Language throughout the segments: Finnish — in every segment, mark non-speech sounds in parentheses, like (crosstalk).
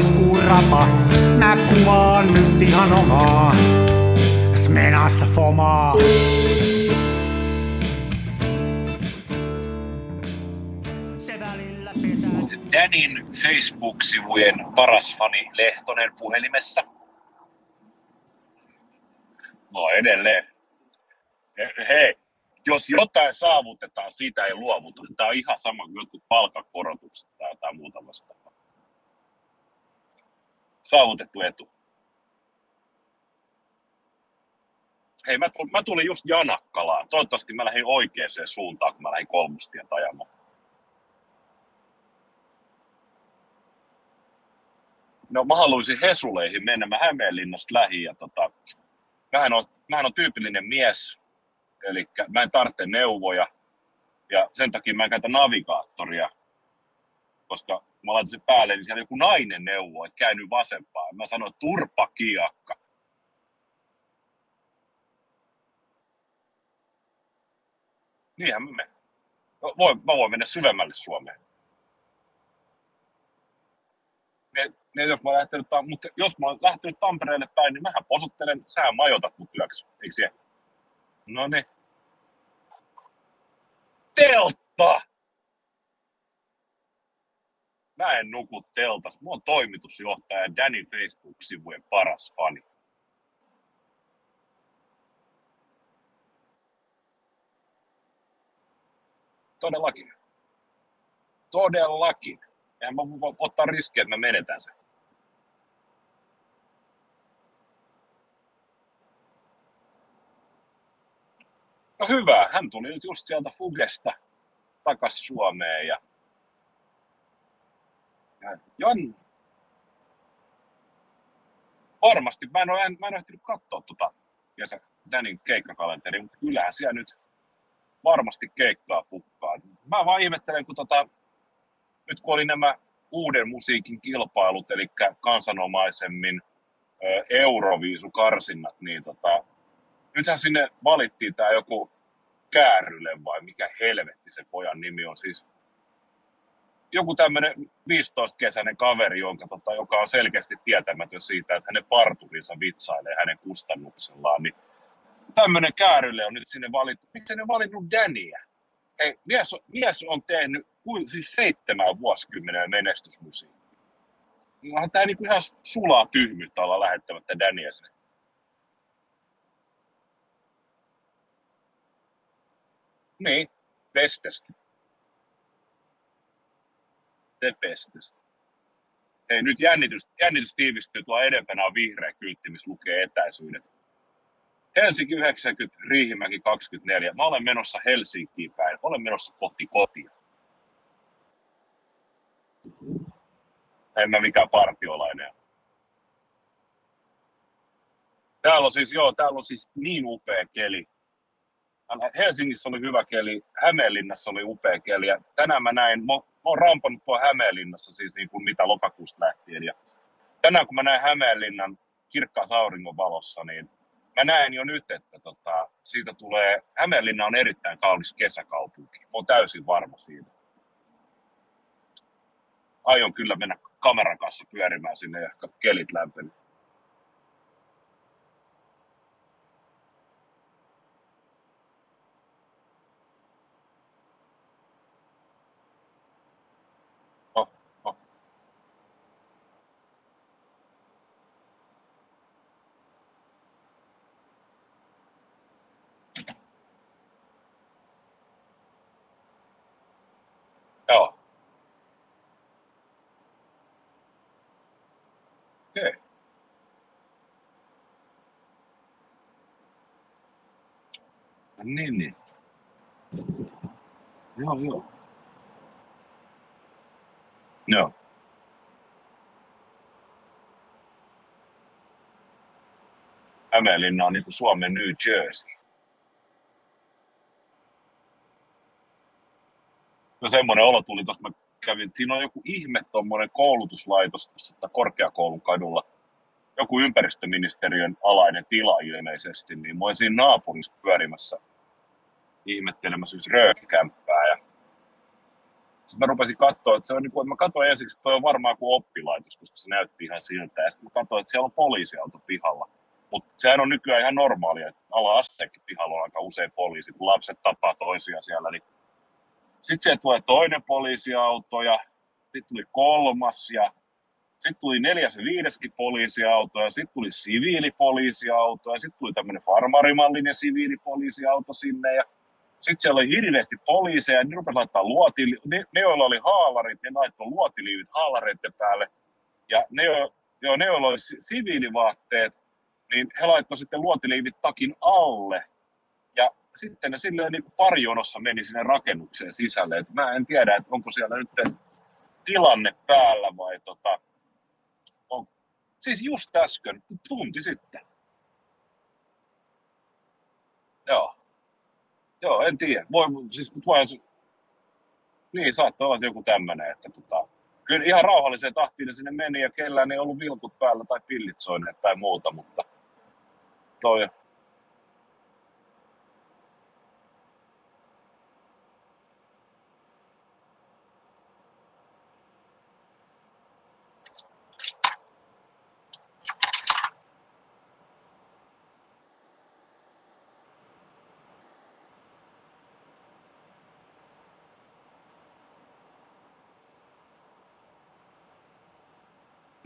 roiskuu rapa. Mä kuvaan nyt ihan omaa. Smenassa fomaa. Danin Facebook-sivujen paras fani Lehtonen puhelimessa. No edelleen. He- Hei, jos jotain saavutetaan, siitä ei luovuta. Tämä on ihan sama kuin jotkut palkankorotukset tai jotain muuta vastaavaa. Saavutettu etu. Hei, mä, mä tulin just Janakkalaan. Toivottavasti mä lähdin oikeaan suuntaan, kun mä lähdin kolmostien ajamaan. No mä haluaisin Hesuleihin mennä. Mä Hämeenlinnasta lähin ja tota, mähän on, mähän on tyypillinen mies, eli mä en tarvitse neuvoja ja sen takia mä en käytä navigaattoria, koska mä laitan sen päälle, niin siellä joku nainen neuvoo, että käänny vasempaan. Mä sanoin, turpa kiakka. Niinhän mä menen. No, Voin, mä voin mennä syvemmälle Suomeen. Ne, ne, jos, mä lähtenyt, mutta jos mä oon lähtenyt Tampereelle päin, niin mähän posottelen, sähän majoitat mut yöksi, eikö siellä? No niin. Teltta! Mä en nuku teltas. Mä oon toimitusjohtaja ja Danny Facebook-sivujen paras fani. Todellakin. Todellakin. En mä voi ottaa riskiä, että mä menetän sen. No hyvä, hän tuli nyt just sieltä Fugesta takas Suomeen ja, Jan, varmasti, mä en ole, mä en ole ehtinyt katsoa tota kesä Danin keikkakalenteria, mutta kyllähän siellä nyt varmasti keikkaa pukkaa. Mä vaan ihmettelen, kun tota, nyt kun oli nämä uuden musiikin kilpailut, eli kansanomaisemmin Euroviisukarsinnat, niin tota, nythän sinne valittiin tämä joku Kääryle vai mikä helvetti se pojan nimi on. Siis joku tämmöinen 15-kesäinen kaveri, jonka, tota, joka on selkeästi tietämätön siitä, että hänen parturinsa vitsailee hänen kustannuksellaan, niin tämmöinen Kääryle on nyt sinne valittu. Miksi ne valinnut Daniä? Hei, mies, on- mies on tehnyt kuin- siis seitsemän vuosikymmenen menestysmusiikkia. Onhan tämä niinku ihan sulaa tyhmyyttä olla lähettämättä Daniä sinne. Niin, Pestestä. Te Pestestä. Hei, nyt jännitys, jännitys tiivistyy, tuo edempänä on vihreä kyltti, missä lukee etäisyydet. Helsinki 90, Riihimäki 24. Mä olen menossa Helsinkiin päin. Mä olen menossa kohti kotia. En mä mikään partiolainen. Täällä on siis, joo, täällä on siis niin upea keli. Helsingissä oli hyvä keli, Hämeenlinnassa oli upea keli. Ja tänään mä näin, mä, mä oon rampannut tuolla Hämeenlinnassa siis niin kuin mitä lokakuusta lähtien. Ja tänään kun mä näin Hämeenlinnan kirkkaassa auringon valossa, niin mä näen jo nyt, että tota, siitä tulee, Hämeenlinna on erittäin kaunis kesäkaupunki. Mä oon täysin varma siitä. Aion kyllä mennä kameran kanssa pyörimään sinne ja kelit lämpenee. Niin, niin. Joo, joo. Joo. Hämeenlinna on niin Suomen New Jersey. No semmoinen olo tuli tuossa, mä kävin, siinä on joku ihme tuommoinen koulutuslaitos tuossa korkeakoulun kadulla, joku ympäristöministeriön alainen tila ilmeisesti, niin mä olin siinä naapurissa pyörimässä ihmettelemässä yksi röökikämppää ja Sitten mä rupesin katsoa, että se on niin kuin, että mä katsoin ensiksi, että toi on varmaan kuin oppilaitos, koska se näytti ihan siltä. Ja sitten mä katsoin, että siellä on poliisiauto pihalla. Mutta sehän on nykyään ihan normaalia, että ala asteekin pihalla on aika usein poliisi, kun lapset tapaa toisia siellä. Niin... Sitten sieltä tulee toinen poliisiauto ja sitten tuli kolmas ja sitten tuli neljäs ja viideskin poliisiauto ja sitten tuli siviilipoliisiauto ja sitten tuli tämmöinen farmarimallinen siviilipoliisiauto sinne ja sitten siellä oli hirveästi poliiseja, ne rupesivat laittaa luotili, ne, ne, joilla oli haalarit, ne laittoi luotiliivit haalareiden päälle. Ja ne, jo, ne joilla oli siviilivaatteet, niin he laittoi sitten luotiliivit takin alle. Ja sitten ne silleen niin parjonossa meni sinne rakennukseen sisälle. Et mä en tiedä, että onko siellä nyt tilanne päällä vai tota, on, siis just äsken, tunti sitten. Joo. Joo, en tiedä. Voi, siis, voi, niin, saattoi olla joku tämmöinen, että tota, kyllä ihan rauhalliseen tahtiin ne sinne meni ja kellään ei ollut vilkut päällä tai pillit soineet tai muuta, mutta toi,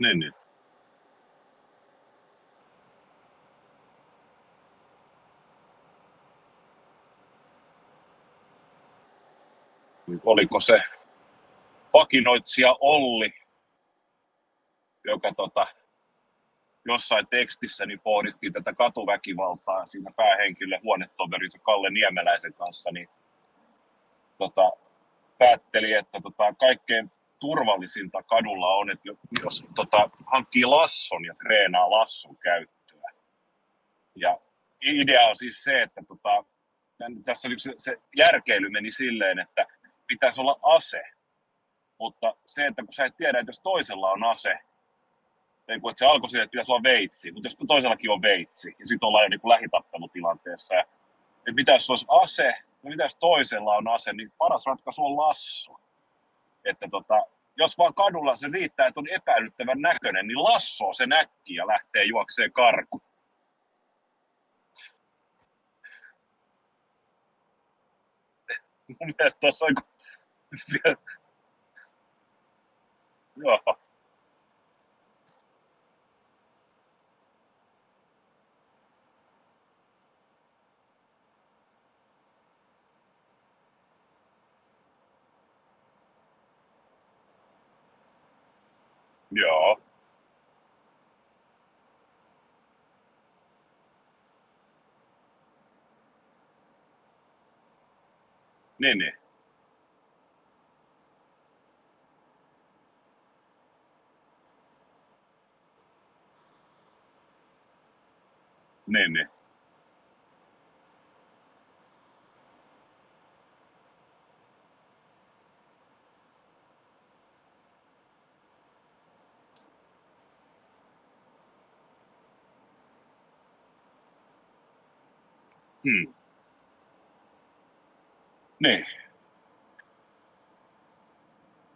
Niin, niin. Oliko se vakinoitsija Olli, joka tota, jossain tekstissä niin pohdittiin tätä katuväkivaltaa siinä päähenkilön huonetoverinsa Kalle Niemeläisen kanssa, niin tota, päätteli, että tota, kaikkein turvallisinta kadulla on, että jos tota, hankkii lasson ja treenaa lasson käyttöä. Ja idea on siis se, että tota, tässä se, se järkeily meni silleen, että pitäisi olla ase, mutta se, että kun sä et tiedä, että jos toisella on ase, niin kuin, että se alkoi siitä, että pitäisi olla veitsi, mutta jos toisellakin on veitsi, ja sitten ollaan jo niin lähitappelutilanteessa, ja, että mitä jos olisi ase, ja mitä jos toisella on ase, niin paras ratkaisu on lasso. Että tota, jos vaan kadulla se riittää, että on epäilyttävän näköinen, niin lasso se näkki ja lähtee juokseen karku. Mun mielestä tuossa on... (laughs) Joo. Joo. Niin, niin. Niin, niin. Hmm. Niin.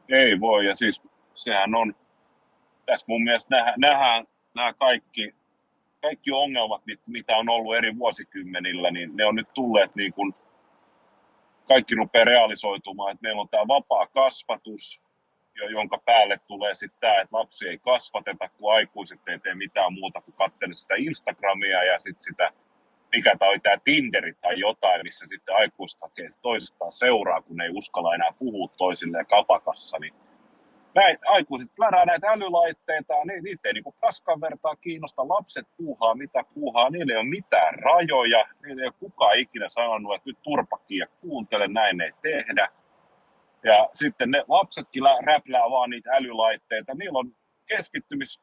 Ei voi, ja siis sehän on, tässä mun mielestä nähdään, nähdään nämä kaikki, kaikki ongelmat, mitä on ollut eri vuosikymmenillä, niin ne on nyt tulleet niin kuin, kaikki rupeaa realisoitumaan, että meillä on tämä vapaa kasvatus, jonka päälle tulee sitten tämä, että lapsi ei kasvateta, kun aikuiset ei tee mitään muuta kuin katsella sitä Instagramia ja sitten sitä mikä tämä tämä Tinderi tai jotain, missä sitten aikuiset hakee toisistaan seuraa, kun ei uskalla enää puhua toisilleen kapakassa, niin näitä aikuiset plärää näitä älylaitteita, niin niitä ei niinku paskan vertaa kiinnosta, lapset puuhaa mitä puuhaa, niillä ei ole mitään rajoja, niillä ei ole kukaan ikinä sanonut, että nyt turpakin ja kuuntele, näin ei tehdä. Ja sitten ne lapsetkin räplää vaan niitä älylaitteita, niillä on keskittymis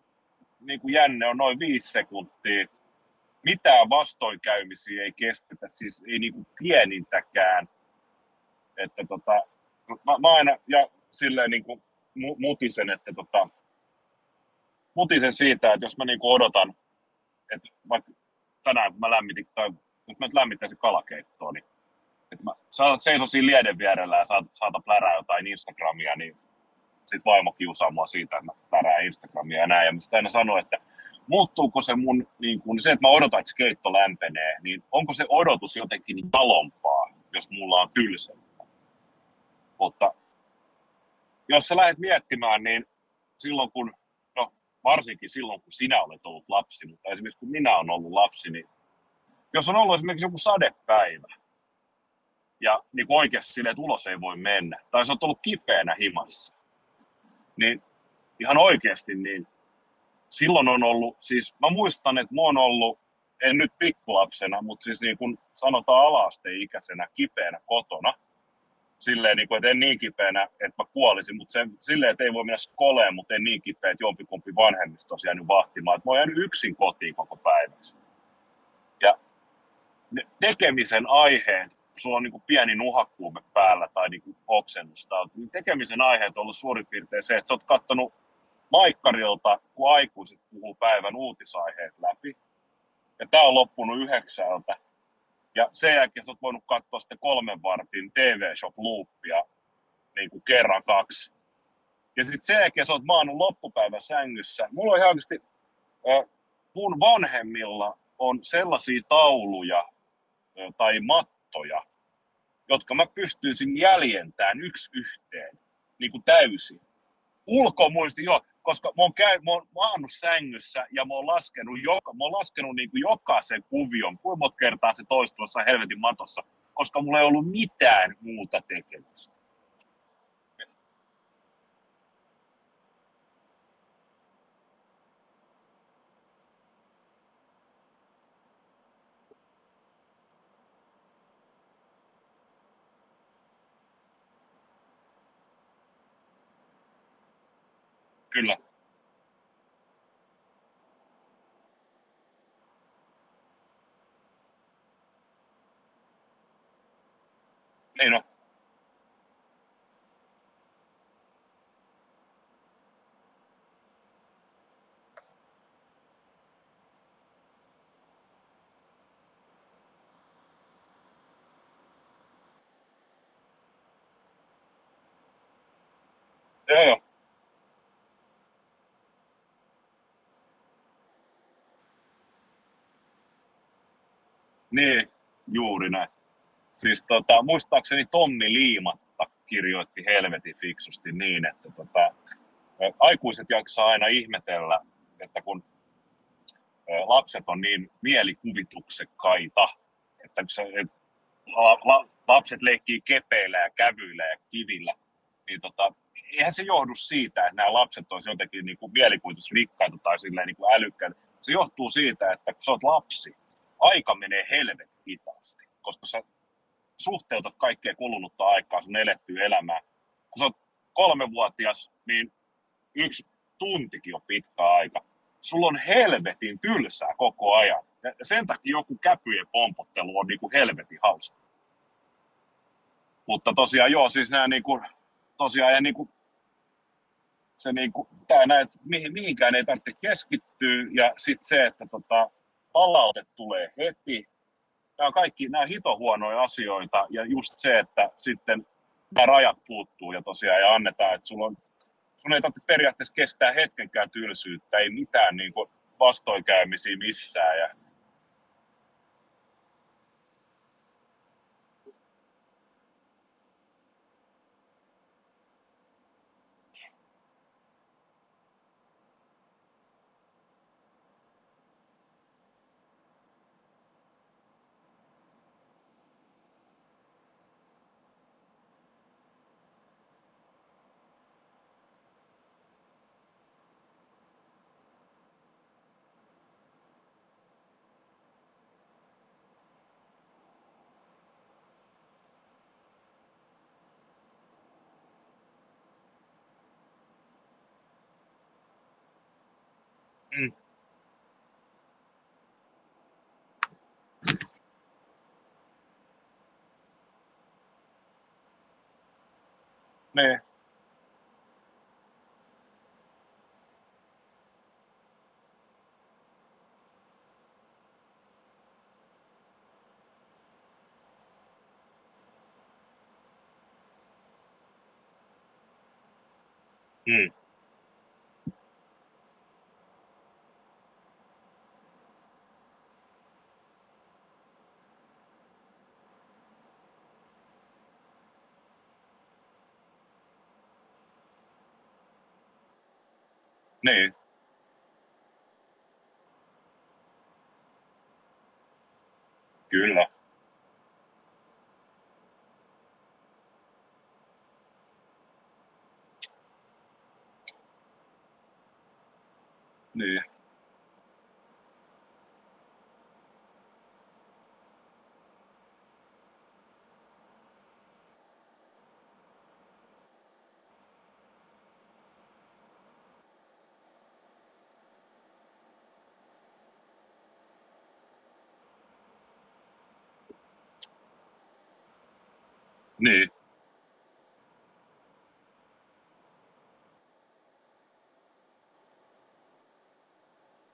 niin kuin jänne on noin viisi sekuntia, mitään vastoinkäymisiä ei kestetä, siis ei niinku pienintäkään. Että tota, mä, mä aina, ja silleen niinku mutisen, että tota, mutisen siitä, että jos mä niinku odotan, että vaikka tänään kun mä lämmitin, tai nyt mä lämmittäisin kalakeittoa, niin että mä seisoo siinä lieden vierellä ja saat, saata plärää jotain Instagramia, niin sit vaimo kiusaa mua siitä, että mä plärää Instagramia ja näin. Ja mä aina sanoin, että muuttuuko se mun, niin kun, se, että mä odotan, että se keitto lämpenee, niin onko se odotus jotenkin niin talompaa, jos mulla on tylsempää. Mutta jos sä lähdet miettimään, niin silloin kun, no varsinkin silloin kun sinä olet ollut lapsi, mutta esimerkiksi kun minä olen ollut lapsi, niin jos on ollut esimerkiksi joku sadepäivä, ja niin oikeasti silleen, että ulos ei voi mennä, tai sä oot ollut kipeänä himassa, niin ihan oikeasti, niin silloin on ollut, siis mä muistan, että mä oon ollut, en nyt pikkulapsena, mutta siis niin kuin sanotaan alaasteikäisenä kipeänä kotona, silleen, niin kuin, että en niin kipeänä, että mä kuolisin, mutta se, silleen, että ei voi mennä skoleen, mutta en niin kipeä, että jompikumpi vanhemmista on jäänyt vahtimaan. Että mä oon jäänyt yksin kotiin koko päiväksi. Ja tekemisen aiheet, sulla on niin kuin pieni nuhakkuume päällä tai niin kuin oksennusta, niin tekemisen aiheet on ollut suurin piirtein se, että sä oot kattonut Maikkarilta, kun aikuiset puhuu päivän uutisaiheet läpi. Ja tämä on loppunut yhdeksältä. Ja sen jälkeen sä oot voinut katsoa sitten kolmen vartin TV-shop-loopia niin kuin kerran kaksi. Ja sitten sen jälkeen sä oot maannut loppupäivän sängyssä. Mulla on ihan oikeasti, mun vanhemmilla on sellaisia tauluja tai mattoja, jotka mä pystyisin jäljentämään yksi yhteen niin kuin täysin. Ulkomuisti, joo koska mä oon, käy, mä oon maannut sängyssä ja mä oon laskenut, joka, mä oon laskenut niin kuin jokaisen kuvion, kuinka monta kertaa se toistuvassa helvetin matossa, koska mulla ei ollut mitään muuta tekemistä. Kyllä. Niin on. Joo, Niin, juuri näin. Siis tota, muistaakseni Tommi Liimatta kirjoitti helvetin fiksusti niin, että tota, aikuiset jaksaa aina ihmetellä, että kun lapset on niin mielikuvituksekkaita, että se, la, la, lapset leikkii kepeillä ja kävyillä ja kivillä, niin tota, eihän se johdu siitä, että nämä lapset olisivat jotenkin niin kuin mielikuvitusrikkaita tai niin kuin älykkäitä. Se johtuu siitä, että kun sä oot lapsi, aika menee helvetin hitaasti, koska sä suhteutat kaikkea kulunutta aikaa sun elettyä elämää. Kun sä oot kolmevuotias, niin yksi tuntikin on pitkä aika. Sulla on helvetin tylsää koko ajan. Ja sen takia joku käpyjen pompottelu on niin kuin helvetin hauska. Mutta tosiaan joo, siis nämä niin kuin, tosiaan ja niin kuin, se niin kuin, tää näet, mihin, mihinkään ei tarvitse keskittyä ja sitten se, että tota, palaute tulee heti. Nämä kaikki nämä hito huonoja asioita ja just se, että sitten nämä rajat puuttuu ja tosiaan ja annetaan, että sulla on, sun ei tarvitse periaatteessa kestää hetkenkään tylsyyttä, ei mitään niin kuin vastoinkäymisiä missään ja man. Hmm. Niin. Kyllä. Niin. Niin.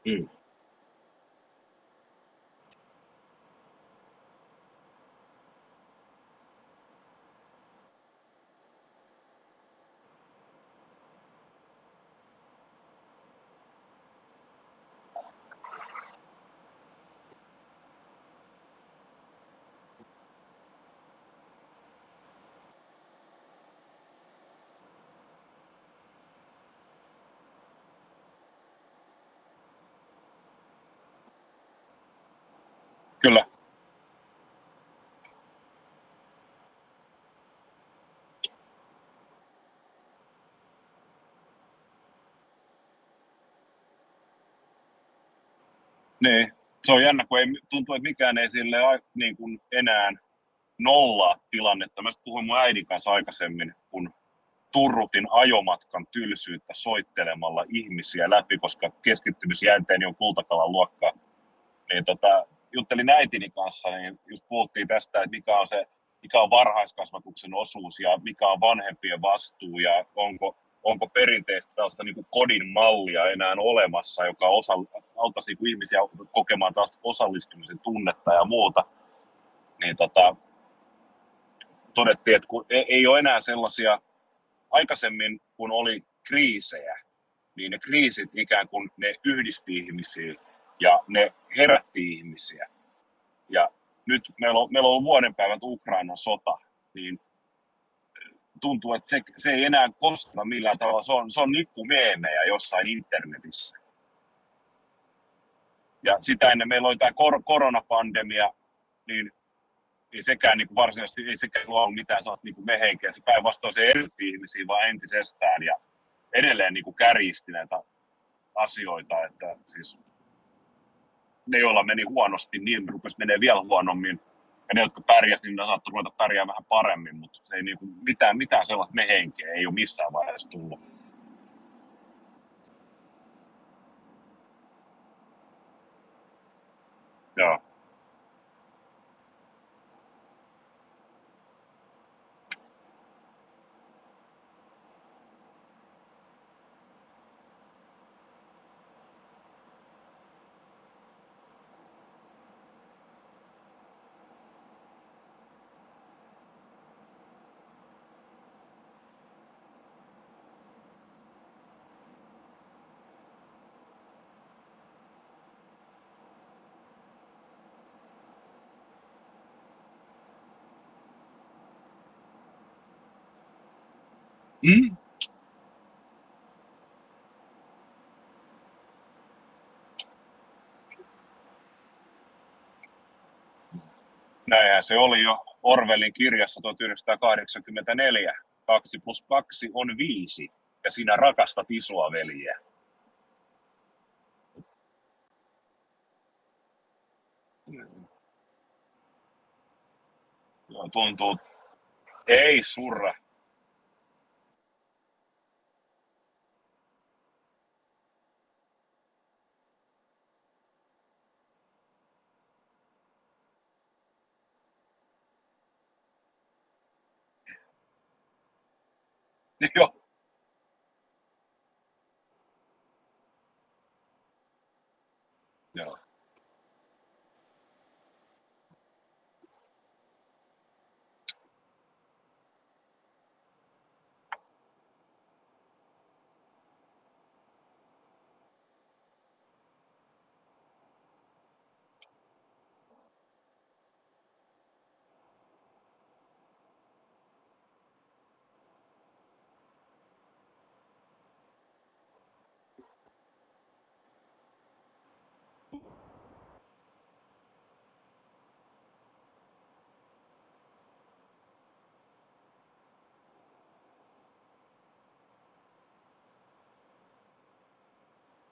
Mm. Kyllä. Niin. Se on jännä, kun ei, tuntuu, että mikään ei sille niin kuin enää nollaa tilannetta. Mä puhuin mun äidin kanssa aikaisemmin, kun turrutin ajomatkan tylsyyttä soittelemalla ihmisiä läpi, koska keskittymisjänteeni on kultakalan luokkaa. Niin tota, juttelin äitini kanssa, niin just puhuttiin tästä, että mikä on se mikä on varhaiskasvatuksen osuus ja mikä on vanhempien vastuu ja onko, onko perinteistä tällaista niin kodin mallia enää olemassa, joka osa, auttaisi niin ihmisiä kokemaan taas osallistumisen tunnetta ja muuta. Niin tota, todettiin, että kun ei, ei ole enää sellaisia, aikaisemmin kun oli kriisejä, niin ne kriisit ikään kuin ne yhdisti ihmisiä ja ne herätti ihmisiä. Ja nyt meillä on, meillä on ollut vuoden päivät Ukrainan sota, niin tuntuu, että se, se ei enää kosketa millään tavalla. Se on, se on meemejä jossain internetissä. Ja sitä ennen meillä oli tämä kor- koronapandemia, niin, niin sekään niin kuin varsinaisesti ei sekään ollut mitään sellaista niin mehenkeä. Se päinvastoin se eritti ihmisiä vaan entisestään ja edelleen niin kuin kärjisti näitä asioita. Että siis ne, joilla meni huonosti, niin rupesi menee vielä huonommin. Ja ne, jotka pärjäsivät, niin ne saattoi ruveta pärjää vähän paremmin, mutta se ei niinku, mitään, mitään sellaista mehenkeä ei ole missään vaiheessa tullut. Joo. Mm. Näinhän se oli jo Orwellin kirjassa 1984. 2 plus 2 on 5 ja sinä rakastat isoa veljeä. Tuntuu. Ei surra. Joo. Joo.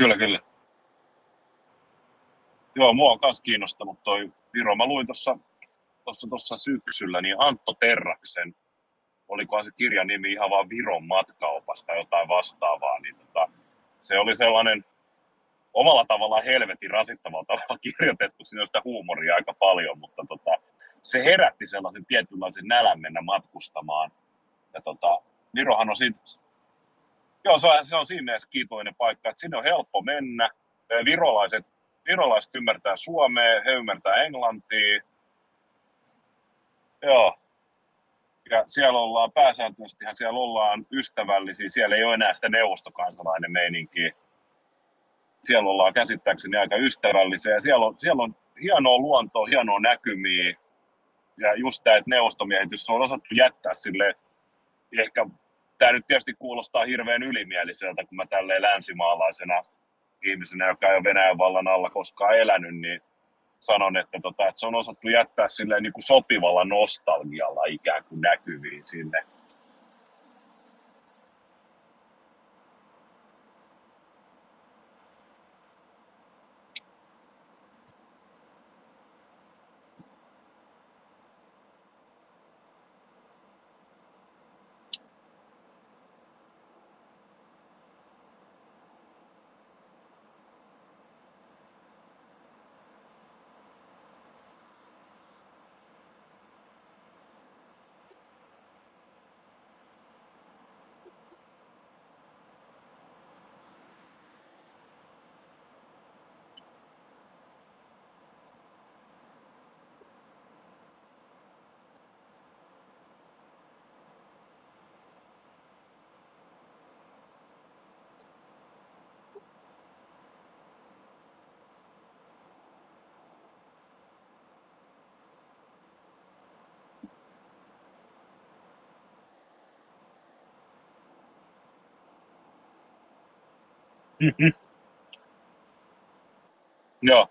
Kyllä, kyllä. Joo, mua on myös kiinnostanut toi Viro. Mä luin tuossa tossa, tossa syksyllä, niin Antto Terraksen, olikohan se kirjan nimi ihan vaan Viron matkaopasta jotain vastaavaa, niin tota, se oli sellainen omalla tavallaan helvetin rasittavalla tavalla (laughs) kirjoitettu, siinä on sitä huumoria aika paljon, mutta tota, se herätti sellaisen tietynlaisen nälän mennä matkustamaan. Ja tota, Virohan on siitä, joo, se on, se on siinä mielessä kiitollinen paikka, että sinne on helppo mennä. Virolaiset, virolaiset ymmärtää suomea, he ymmärtää englantia. Joo. Ja siellä ollaan pääsääntöisesti, siellä ollaan ystävällisiä, siellä ei ole enää sitä neuvostokansalainen meininkiä. Siellä ollaan käsittääkseni aika ystävällisiä siellä on, siellä on hienoa luontoa, hienoa näkymiä. Ja just tämä, että neuvostomiehet, jos on osattu jättää sille ehkä tämä nyt tietysti kuulostaa hirveän ylimieliseltä, kun mä tälleen länsimaalaisena ihmisenä, joka ei ole Venäjän vallan alla koskaan elänyt, niin sanon, että, tota, että se on osattu jättää silleen niin kuin sopivalla nostalgialla ikään kuin näkyviin sinne. (laughs) no.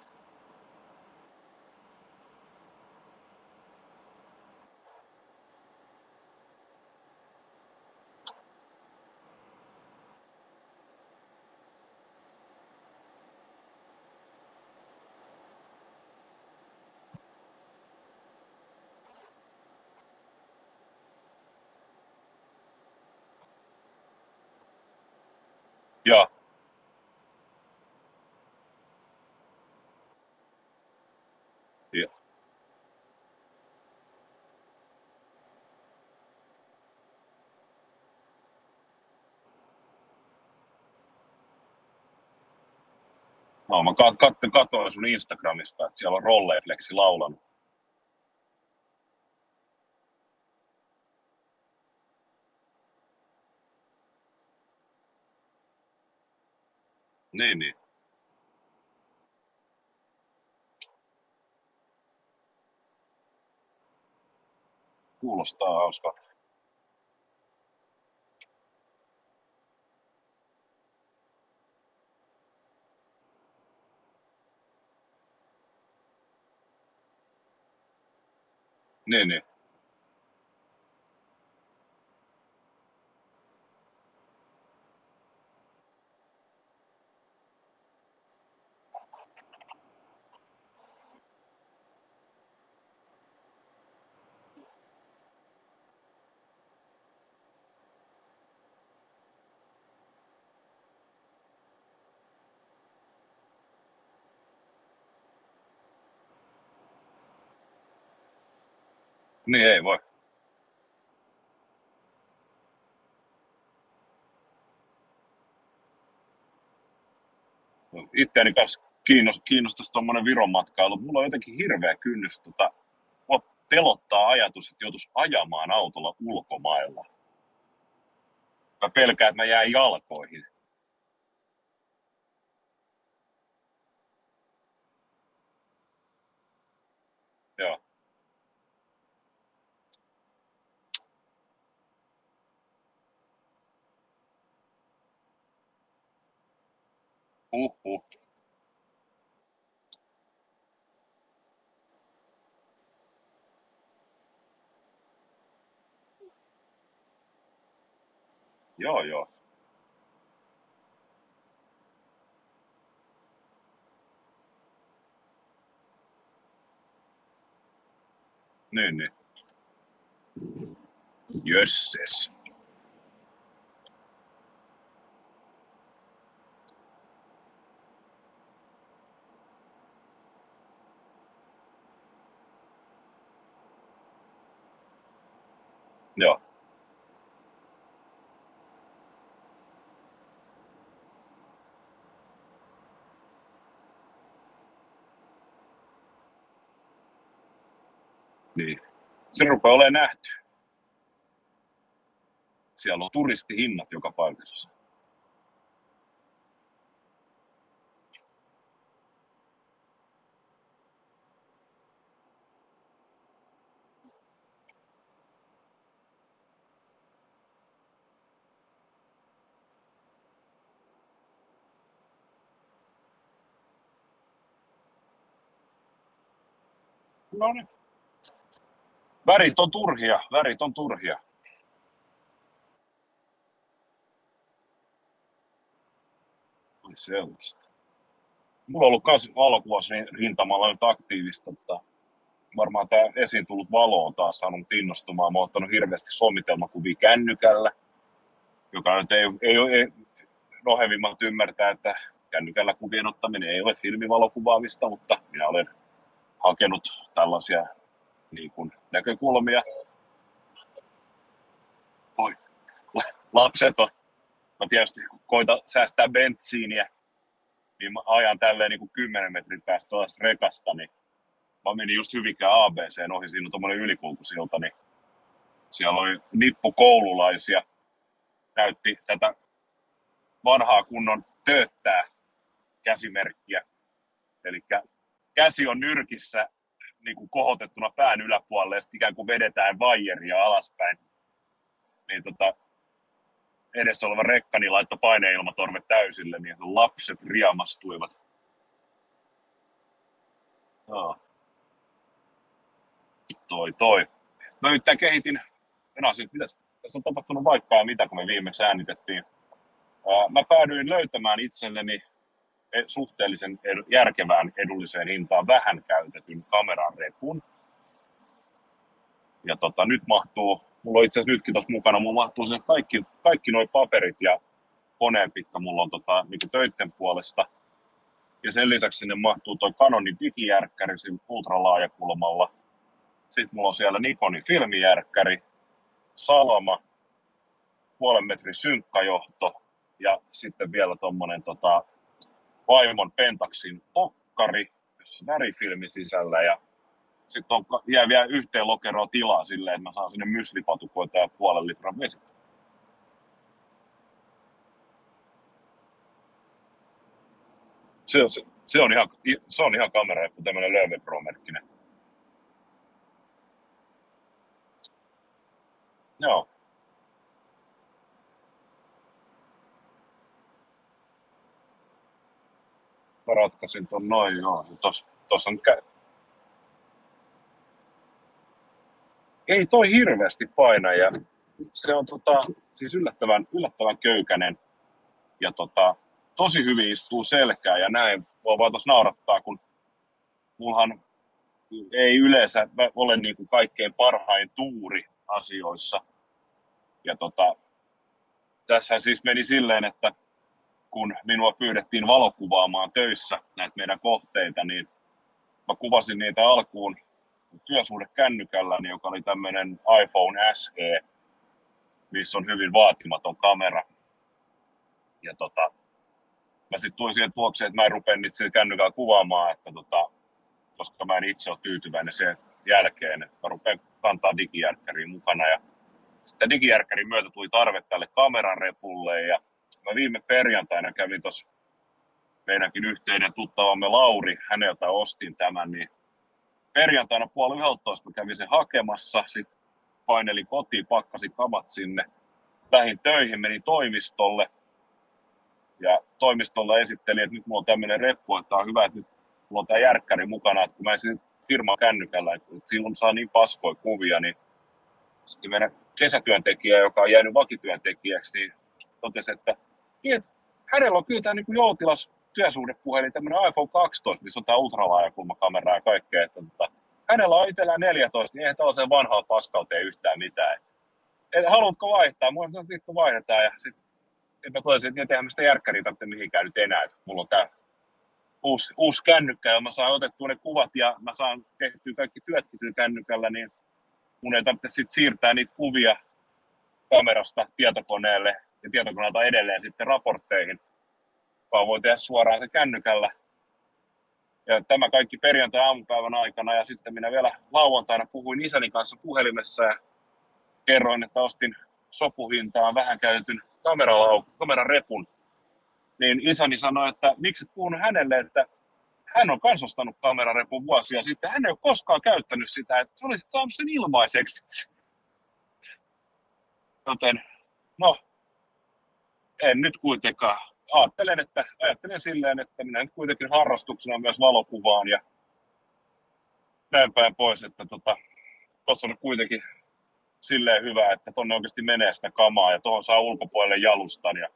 No, mä kat- kat- katsoin sun Instagramista, että siellä on Rolleflexi laulanut. Niin, niin. Kuulostaa hauskalta. Niin, niin. Niin ei voi. Itseäni kanssa kiinnostaisi tuommoinen Viron matkailu. Mulla on jotenkin hirveä kynnys, tota, pelottaa ajatus, että joutuisi ajamaan autolla ulkomailla. Mä pelkään, että mä jään jalkoihin. Joo. Huhhuh. Joo, joo. Niin, niin. Jösses. Joo. Niin. Se rupeaa olemaan nähty. Siellä on turistihinnat joka paikassa. No niin. Värit on turhia, värit on turhia. Ai sellaista. Mulla on ollut myös valokuvaus rintamalla nyt aktiivista, mutta varmaan tämä esiin tullut valo on taas saanut innostumaan. Mä oon ottanut hirveästi sommitelmakuvia kännykällä, joka nyt ei, ei, ei nohevimmat ymmärtää, että kännykällä kuvien ottaminen ei ole filmivalokuvaamista, mutta minä olen hakenut tällaisia niin kuin, näkökulmia. Oi, lapset on. Mä tietysti koitan säästää bensiiniä, niin mä ajan tälleen niin kuin 10 metrin päästä tuosta rekasta, niin mä menin just hyvinkään ABC ohi, siinä on tuommoinen ylikulkusilta, niin siellä oli nippu koululaisia, näytti tätä vanhaa kunnon tööttää käsimerkkiä. Eli käsi on nyrkissä niin kuin kohotettuna pään yläpuolelle ja sitten ikään kuin vedetään vaijeria alaspäin. Niin tota, edessä oleva rekka niin laittoi paineilmatorvet täysille, niin lapset riamastuivat. No. Toi, toi. Mä nyt kehitin, menasin, että mitäs, tässä on tapahtunut vaikka mitä, kun me viimeksi äänitettiin. Mä päädyin löytämään itselleni E, suhteellisen järkevään edulliseen hintaan vähän käytetyn kameran repun. Ja tota, nyt mahtuu, mulla on itse asiassa nytkin tuossa mukana, mulla mahtuu sinne kaikki, kaikki nuo paperit ja koneen pitkä mulla on tota, niin töitten puolesta. Ja sen lisäksi sinne mahtuu tuo Canonin digijärkkäri ultralaajakulmalla. Sitten mulla on siellä Nikonin filmijärkkäri, salama, puolen metrin synkkajohto ja sitten vielä tuommoinen tota, vaimon Pentaxin okkari, värifilmi sisällä ja sitten on, jää vielä yhteen lokeroon tilaa silleen, että mä saan sinne myslipatukoita ja puolen litran vesi. Se, se, se, on ihan, se on ihan kamerareppu, tämmöinen Löwe Pro-merkkinen. Joo. Mä ratkaisin ton noin, joo. Tos on kä- ei toi hirveästi paina ja se on tota, siis yllättävän, yllättävän köykäinen ja tota, tosi hyvin istuu selkää ja näin. Voi vaan tuossa naurattaa, kun mullahan ei yleensä ole niin kuin kaikkein parhain tuuri asioissa. Ja tota, tässä siis meni silleen, että kun minua pyydettiin valokuvaamaan töissä näitä meidän kohteita, niin mä kuvasin niitä alkuun työsuhde kännykällä, joka oli tämmöinen iPhone SE, missä on hyvin vaatimaton kamera. Ja tota, mä sitten tulin siihen tuokseen, että mä en rupea niitä kännykällä kuvaamaan, että tota, koska mä en itse ole tyytyväinen sen jälkeen, että mä rupean kantaa digijärkkäriin mukana. Ja sitten digijärkkärin myötä tuli tarve tälle kamerarepulle ja mä viime perjantaina kävin tuossa meidänkin yhteinen tuttavamme Lauri, häneltä ostin tämän, niin perjantaina puoli yhdeltoista mä kävin sen hakemassa, sitten painelin kotiin, pakkasin kamat sinne, lähin töihin, menin toimistolle. Ja toimistolla esittelin, että nyt mulla on tämmöinen reppu, että on hyvä, että nyt mulla on tämä järkkäri mukana, että kun mä esin firman kännykällä, että silloin saa niin paskoja kuvia, niin sitten meidän kesätyöntekijä, joka on jäänyt vakityöntekijäksi, niin totesi, että hänellä on kyllä tämä niin joutilas työsuhdepuhelin, tämmöinen iPhone 12, missä on tämä ultralaajakulmakamera ja kaikkea, että tota, hänellä on itsellään 14, niin eihän tällaiseen vanhaan paskauteen yhtään mitään. Et, haluatko vaihtaa? Mulla on vittu vaihdetaan ja sitten mä toisin, että eihän sitä järkkäriä tarvitse mihinkään nyt enää. Mulla on tää uusi, uusi kännykkä ja mä saan otettua ne kuvat ja mä saan tehtyä kaikki työtkin sillä kännykällä, niin mun ei tarvitse sit siirtää niitä kuvia kamerasta tietokoneelle ja tietokoneelta edelleen sitten raportteihin vaan voi tehdä suoraan se kännykällä. Ja tämä kaikki perjantai-aamupäivän aikana ja sitten minä vielä lauantaina puhuin isäni kanssa puhelimessa ja kerroin, että ostin sopuhintaan vähän käytetyn kamerarepun. Niin isäni sanoi, että miksi et puhunut hänelle, että hän on kanssa ostanut kamerarepun vuosia sitten. Hän ei ole koskaan käyttänyt sitä, että sä olisit saanut sen ilmaiseksi. Joten, no, en nyt kuitenkaan. Ajattelen, että, ajattelen silleen, että minä nyt kuitenkin harrastuksena myös valokuvaan ja näin päin pois, että tota, tuossa on kuitenkin silleen hyvä, että tonne oikeasti menee sitä kamaa ja tuohon saa ulkopuolelle jalustan ja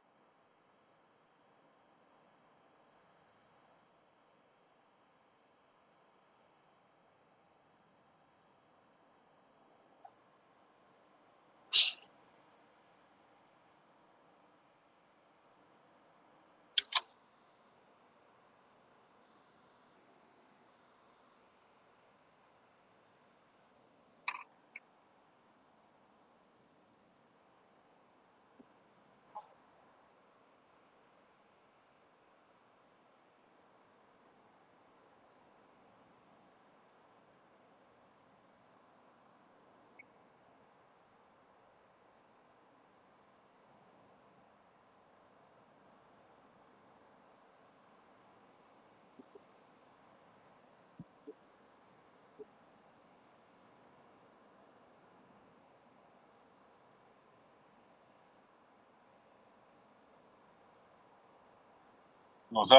No se,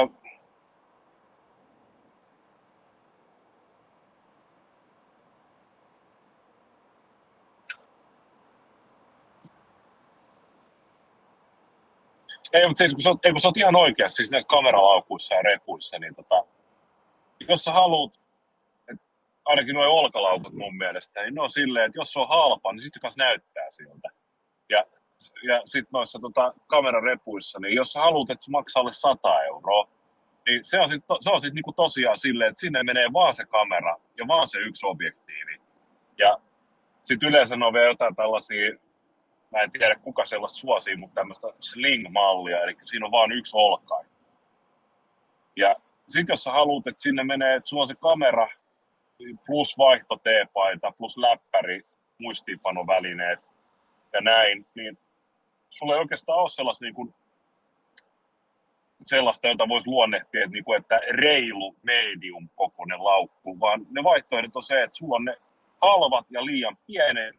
Ei, mutta siis kun sä, ei, kun sä oot ihan oikeassa siis näissä kameralaukuissa ja repuissa, niin tota, jos sä haluat, ainakin nuo olkalaukut mun mielestä, niin ne on silleen, että jos se on halpa, niin sit se kanssa näyttää siltä. Ja ja sitten noissa tota, kamerarepuissa, niin jos sä haluat, että se maksaa alle 100 euroa, niin se on sitten sit niinku tosiaan silleen, että sinne menee vaan se kamera ja vaan se yksi objektiivi. Ja sitten yleensä on vielä jotain tällaisia, mä en tiedä kuka sellaista suosii, mutta tämmöistä sling-mallia, eli siinä on vain yksi olkain. Ja sitten jos sä haluat, että sinne menee, että sulla on se kamera plus vaihtoteepaita, plus läppäri, muistiinpanovälineet ja näin, niin sulla ei oikeastaan ole sellaista niin kuin sellaista, jota voisi luonnehtia, että, niin kuin, että reilu medium kokoinen laukku, vaan ne vaihtoehdot on se, että sulla on ne halvat ja liian pienet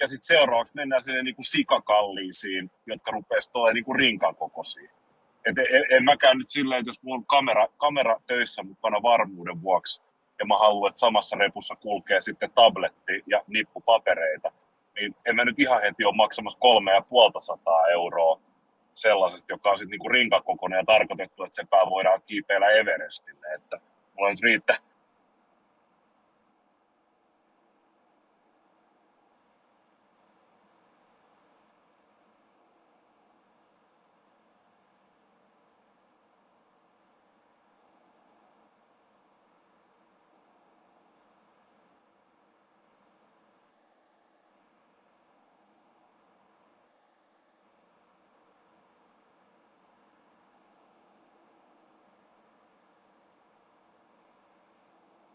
ja sitten seuraavaksi mennään sinne niin kuin sikakalliisiin, jotka rupeaisi olemaan niin kuin rinkan kokoisia. Et en, en mäkään nyt silleen, että jos mulla on kamera, kamera töissä mukana varmuuden vuoksi, ja mä haluan, että samassa repussa kulkee sitten tabletti ja nippu papereita, niin en mä nyt ihan heti ole maksamassa kolme ja puolta sataa euroa sellaisesta, joka on sitten niinku rinkakokoinen ja tarkoitettu, että sepä voidaan kiipeillä Everestille. Että mulla nyt riittää,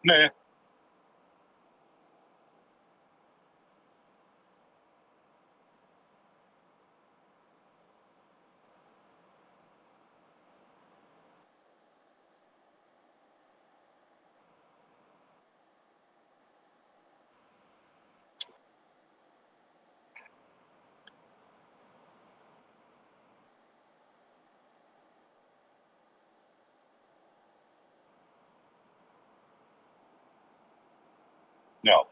(laughs) Niin. Joo.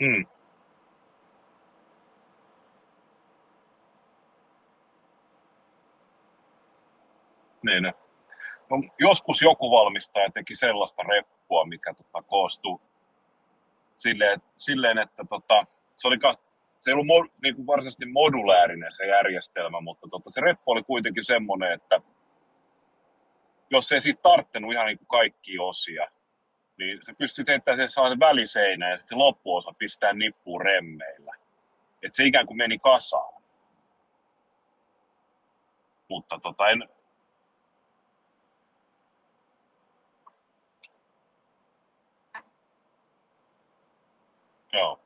Mm. Niin, niin. No, joskus joku valmistaja teki sellaista reppua, mikä tota, koostui silleen, silleen että tota, se oli kas, se ei ollut mo, niin kuin varsinaisesti modulaarinen se järjestelmä, mutta tota, se reppu oli kuitenkin semmoinen, että jos ei siitä tarttenut ihan niin kuin kaikki osia, niin se pystyy teettämään sen sellaisen väliseinän ja sitten se loppuosa pistää nippuun remmeillä. Että se ikään kuin meni kasaan. Mutta tota, en, Joo.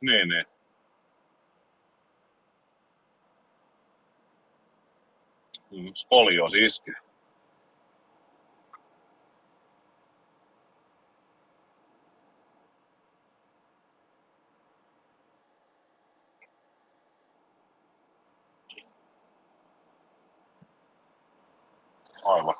Niin, niin. Mm, Spolioosi iskee. Aivan.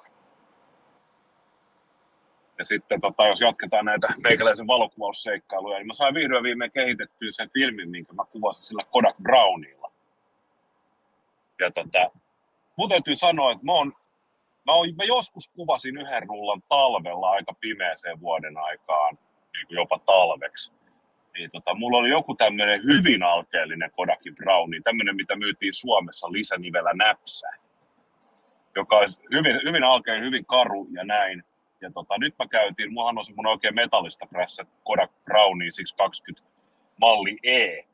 Ja sitten tota, jos jatketaan näitä meikäläisen valokuvausseikkailuja, niin mä sain vihdoin viimein kehitettyä sen filmin, minkä mä kuvasin sillä Kodak Brownilla. Ja tota, mun täytyy sanoa, että mä, oon, mä, oon, mä joskus kuvasin yhden rullan talvella aika pimeäseen vuoden aikaan, niin kuin jopa talveksi. Niin tota, mulla oli joku tämmöinen hyvin alkeellinen Kodakin Browni, tämmöinen mitä myytiin Suomessa lisänivellä näpsä joka olisi hyvin, hyvin alkein, hyvin karu ja näin. Ja tota, nyt mä käytiin, mullahan on semmoinen oikein metallista prässä Kodak Brownie 620 malli E,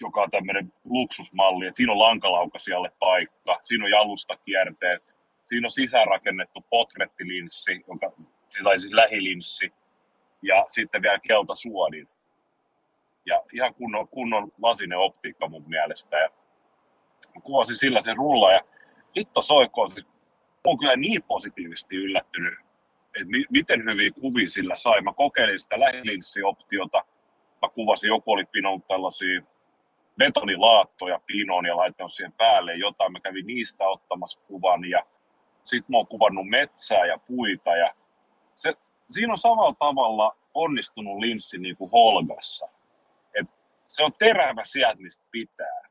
joka on tämmöinen luksusmalli, että siinä on lankalaukasijalle paikka, siinä on jalustakierteet, siinä on sisäänrakennettu potrettilinssi, joka, tai siis lähilinssi, ja sitten vielä keltasuodin. Ja ihan kunnon, kunnon lasinen optiikka mun mielestä. Ja kuvasin sillä sen rulla, ja hitto soikoon, siis on kyllä niin positiivisesti yllättynyt, että mi- miten hyviä kuvia sillä sai. Mä kokeilin sitä lähilinssioptiota, mä kuvasin, joku oli pinonut tällaisia betonilaattoja pinoon ja laittanut siihen päälle jotain. Mä kävin niistä ottamassa kuvan ja sitten mä oon kuvannut metsää ja puita ja se, siinä on samalla tavalla onnistunut linssi niin kuin Holgassa. Et se on terävä sieltä, mistä pitää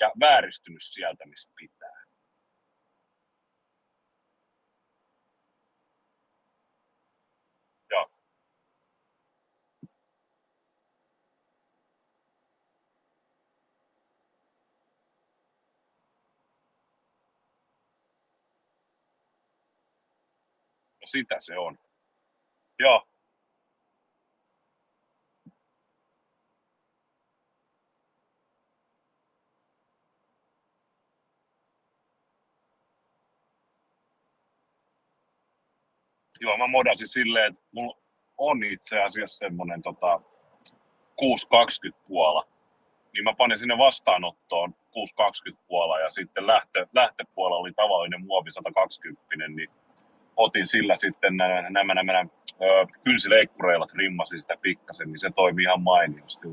ja vääristynyt sieltä, mistä pitää. No sitä se on. Joo. Joo, mä modasin silleen, että mulla on itse asiassa semmonen tota, 620 puola. Niin mä panin sinne vastaanottoon 620 puola ja sitten lähtö, lähtöpuolella oli tavallinen muovi 120, niin otin sillä sitten nämä, nämä, nämä, nämä kynsileikkureilla trimmasin sitä pikkasen, niin se toimi ihan mainiosti.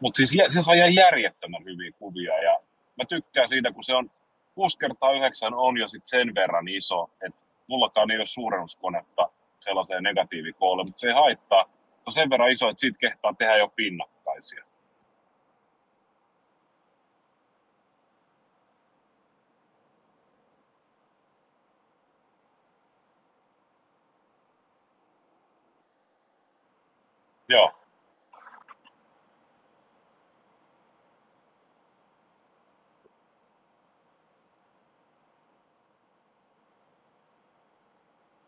Mutta siis se saa ihan järjettömän hyviä kuvia ja mä tykkään siitä, kun se on 6 kertaa 9 on jo sit sen verran iso, että mullakaan ei ole suurennuskonetta sellaiseen negatiivikoolle, mutta se ei haittaa. Se on sen verran iso, että siitä kehtaa tehdä jo pinnakkaisia. Joo.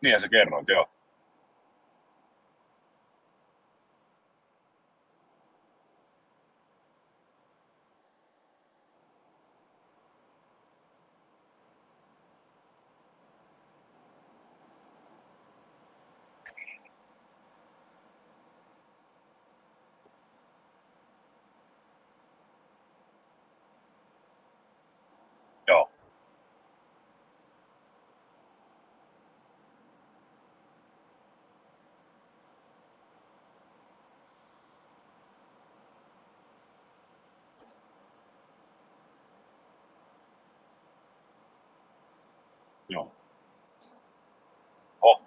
Niin sä kerroit. Joo. Joo. Oh.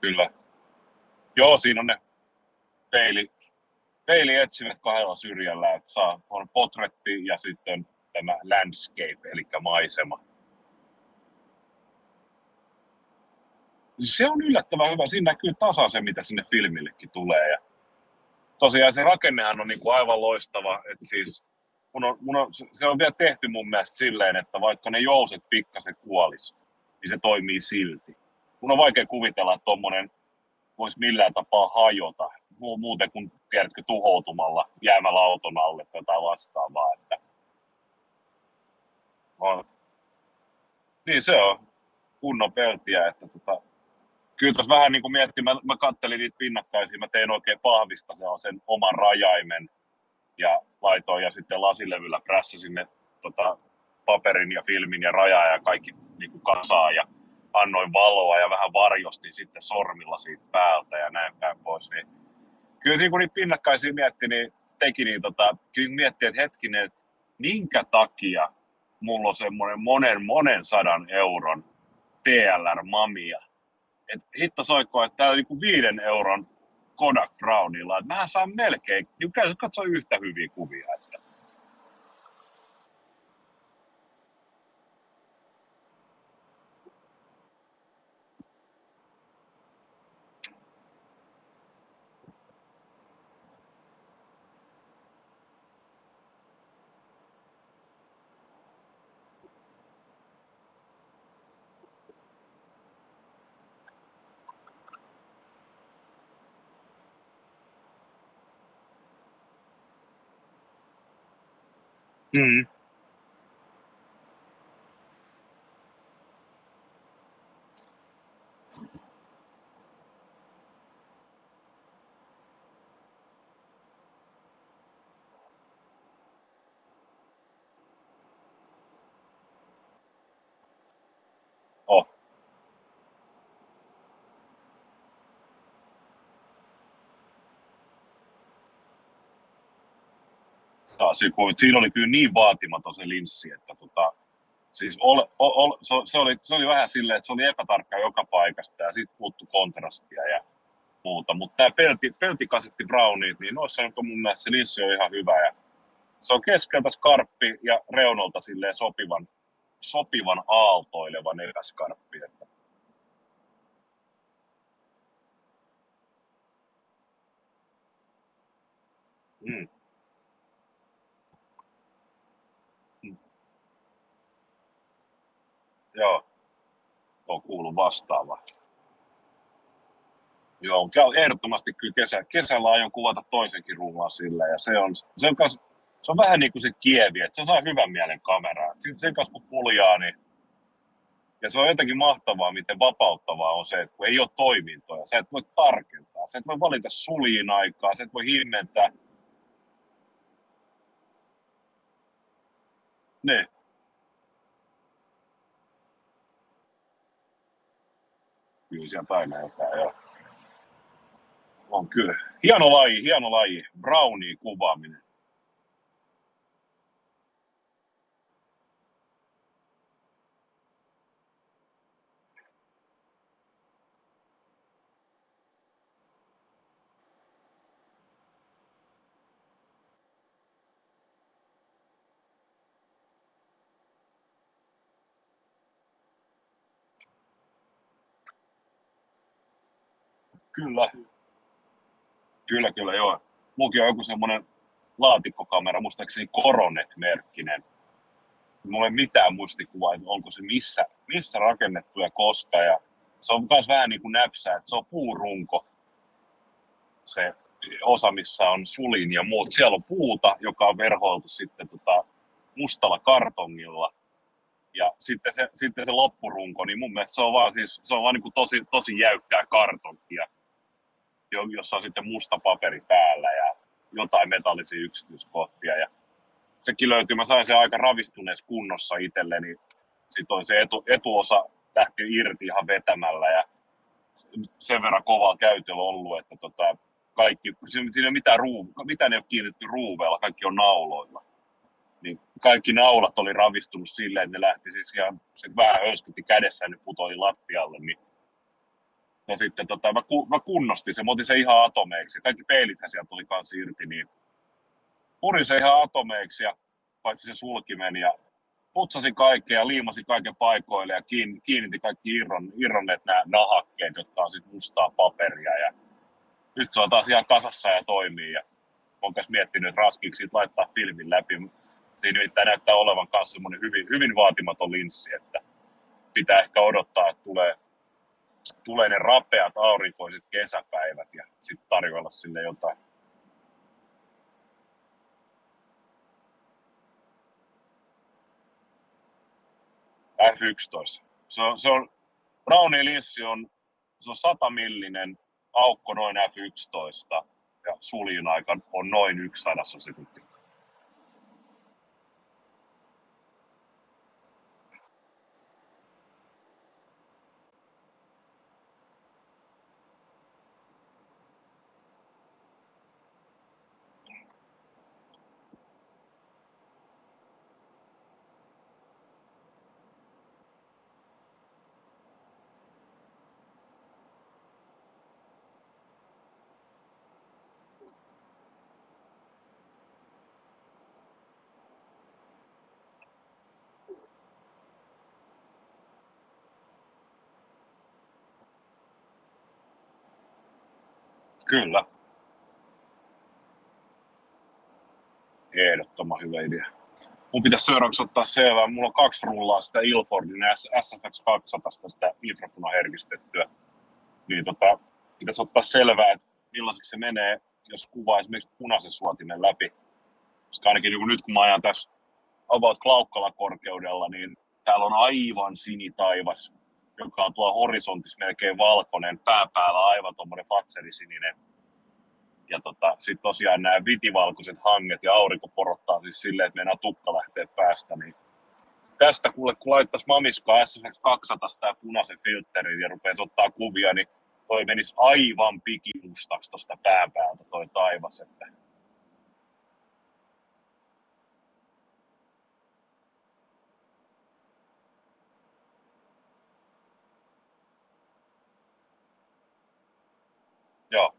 Kyllä. Joo, siinä on ne peili, peilietsimet kahdella syrjällä, että saa, on potretti ja sitten tämä landscape, eli maisema. Se on yllättävän hyvä. Siinä näkyy tasan se, mitä sinne filmillekin tulee. Ja tosiaan se rakennehan on niin kuin aivan loistava. Että siis mun on, mun on, se on vielä tehty mun mielestä silleen, että vaikka ne jouset pikkasen kuolis, niin se toimii silti. Mun on vaikea kuvitella, että tuommoinen voisi millään tapaa hajota, muuten kuin tiedätkö, tuhoutumalla jäämällä auton alle tätä vastaavaa. Että on. Niin se on kunnon peltiä, että tota, kyllä tuossa vähän niin kuin miettii, mä, mä kattelin niitä pinnakkaisia, mä tein oikein pahvista sen oman rajaimen ja laitoin ja sitten lasilevyllä prässä sinne tota, paperin ja filmin ja rajaa ja kaikki niin kuin kasaan ja annoin valoa ja vähän varjostin sitten sormilla siitä päältä ja näin päin pois. Niin kyllä siinä kun niitä pinnakkaisia mietti, niin teki niin tota, kyllä mietti, että hetkinen, että minkä takia mulla on semmoinen monen monen sadan euron TLR-mamia. Et hitto soikko, että tää on niinku viiden euron Kodak Brownilla. Että mähän saan melkein, niin katso yhtä hyviä kuvia. Että Mm. Oh. Ja, siinä oli kyllä niin vaatimaton se linssi, että tota, siis ol, ol, se, se, oli, se oli vähän silleen, että se oli epätarkka joka paikasta ja sitten puuttu kontrastia ja muuta. Mutta tämä pelti, peltikasetti Brownit, niin noissa on mun mielestä se linssi on ihan hyvä ja se on keskeltä skarppi ja reunolta silleen sopivan, sopivan aaltoilevan epäskarppi. Että mm. Kuullut vastaavaa. Joo, ehdottomasti kyllä kesä, kesällä aion kuvata toisenkin rullan sillä ja se on, se on, kas, se on vähän niin kuin se kievi, että se saa hyvän mielen kameraa. Sen, kanssa kun puljaa, niin ja se on jotenkin mahtavaa, miten vapauttavaa on se, että kun ei ole toimintoja, sä et voi tarkentaa, sä et voi valita suliin aikaa, sä et voi himmentää. Ne. Kyllä sieltä aina jotain, joo. On kyllä. Hieno laji, hieno laji. Brownie kuvaaminen. Kyllä. Kyllä, kyllä, joo. Mullakin on joku semmoinen laatikkokamera, muistaakseni Coronet-merkkinen. Mulla ei mitään muistikuvaa, että onko se missä, missä rakennettu ja koska. Ja se on myös vähän niin kuin näpsää, että se on puurunko, se osa, missä on sulin ja muut. Siellä on puuta, joka on verhoiltu sitten tota mustalla kartongilla. Ja sitten se, sitten se loppurunko, niin mun mielestä se on vaan, siis, se on vaan niin kuin tosi, tosi jäykkää kartonkia jossa on sitten musta paperi päällä ja jotain metallisia yksityiskohtia. Ja sekin löytyy, mä sain sen aika ravistuneessa kunnossa itselleni. Sitten on se etu, etuosa lähti irti ihan vetämällä ja sen verran kovaa käytöllä ollut, että tota, kaikki, siinä ei ole mitään, ruu, mitään ei ole kiinnitetty ruuveella, kaikki on nauloilla. Niin kaikki naulat oli ravistunut silleen, että ne lähti siis ihan, se vähän höyskytti kädessä ne putoi lattialle, niin No sitten tota, mä, ku, mä kunnostin sen, mä otin sen ihan atomeiksi. Kaikki peilithän sieltä tuli kanssa irti, niin purin se ihan atomeiksi ja paitsi se sulkimen ja putsasin kaikkea ja liimasin kaiken paikoille ja kiin, kiinnitin kaikki irron, irronneet nämä nahakkeet, jotka on sitten mustaa paperia ja nyt se on taas ihan kasassa ja toimii ja on myös miettinyt, että raskiiksi laittaa filmin läpi. Siinä nimittäin näyttää olevan myös hyvin, hyvin vaatimaton linssi, että pitää ehkä odottaa, että tulee tulee ne rapeat aurinkoiset kesäpäivät ja sitten tarjolla sille jotain. F11. Se on, se on Brownie linssi on, se on 100 millinen aukko noin F11 ja suljin aika on noin yksi sadassa Kyllä. Ehdottoman hyvä idea. Mun pitäisi seuraavaksi ottaa selvää. Mulla on kaksi rullaa sitä Ilfordin SFX 200 sitä infrapunaherkistettyä. Niin tota, pitäisi ottaa selvää, että millaiseksi se menee, jos kuvaa esimerkiksi punaisen suotimen läpi. Koska ainakin niin nyt kun mä ajan tässä about Klaukkala korkeudella, niin täällä on aivan sinitaivas joka on tuo horisontissa melkein valkoinen, pääpäällä aivan tuommoinen fatserisininen. Ja tota, sitten tosiaan nämä vitivalkoiset hanget ja aurinko porottaa siis silleen, että meinaa tukka lähtee päästä. Niin tästä kuule, kun laittaisi mamiskaa SSX 200 tämä punaisen filterin ja rupeaisi ottaa kuvia, niin toi menisi aivan pikimustaksi tuosta pääpäältä toi taivas. Että Joo.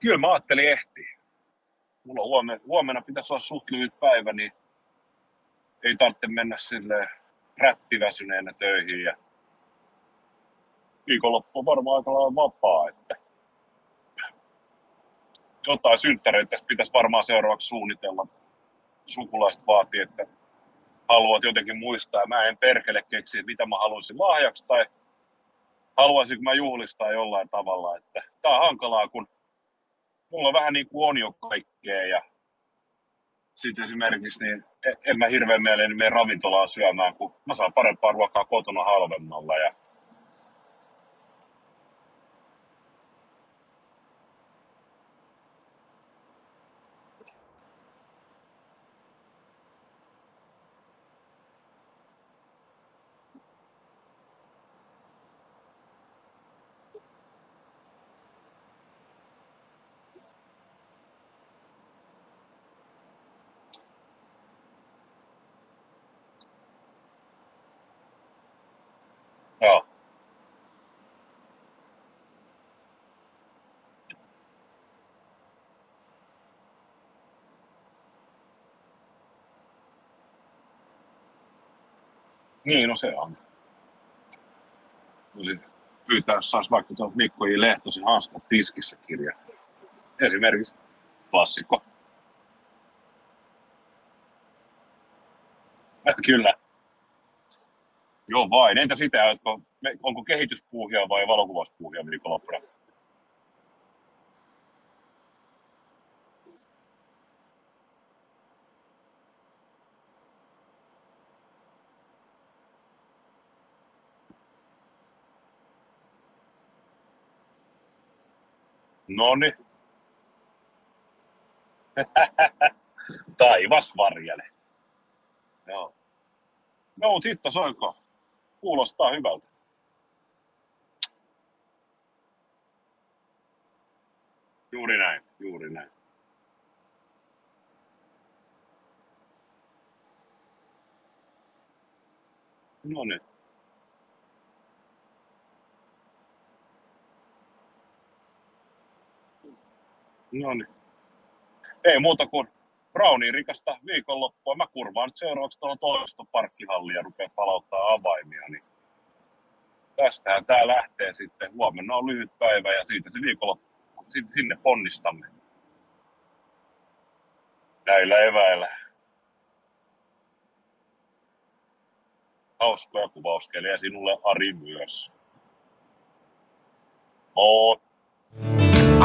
Kyllä mä ajattelin ehti. Mulla huomenna, huomenna pitäisi olla suht lyhyt päivä, niin ei tarvitse mennä sille rättiväsyneenä töihin ja viikonloppu on varmaan aika lailla vapaa, että jotain synttäreitä pitäisi varmaan seuraavaksi suunnitella. Sukulaiset vaatii, että haluat jotenkin muistaa. Mä en perkele keksiä, mitä mä haluaisin lahjaksi tai haluaisinko mä juhlistaa jollain tavalla. Että tää on hankalaa, kun mulla vähän niin kuin on jo kaikkea ja sitten esimerkiksi niin e- en mä hirveän mieleen mene ravintolaan syömään, kun mä saan parempaa ruokaa kotona halvemmalla ja Joo. Niin, no se on. Voisi pyytää, jos saisi vaikka tuon Mikko J. Lehtosen hanskat tiskissä kirja. Esimerkiksi klassikko. (laughs) Kyllä. Joo vain. Entä sitä, onko, onko kehityspuuhia vai valokuvauspuuhia viikonloppuna? Noni. (laughs) Taivas varjele. Joo. No, mutta hitto soiko. Kuulostaa hyvältä. Juuri näin, juuri näin. No niin. No niin. Ei muuta kuin Brownin rikasta viikonloppua. Mä kurvaan nyt seuraavaksi tuohon toimistoparkkihallia ja rupean palauttaa avaimia. Niin tästähän tää lähtee sitten. Huomenna on lyhyt päivä ja siitä se viikonloppu. Sinne ponnistamme. Näillä eväillä. Hauskoja kuvauskelejä sinulle Ari myös. Moi!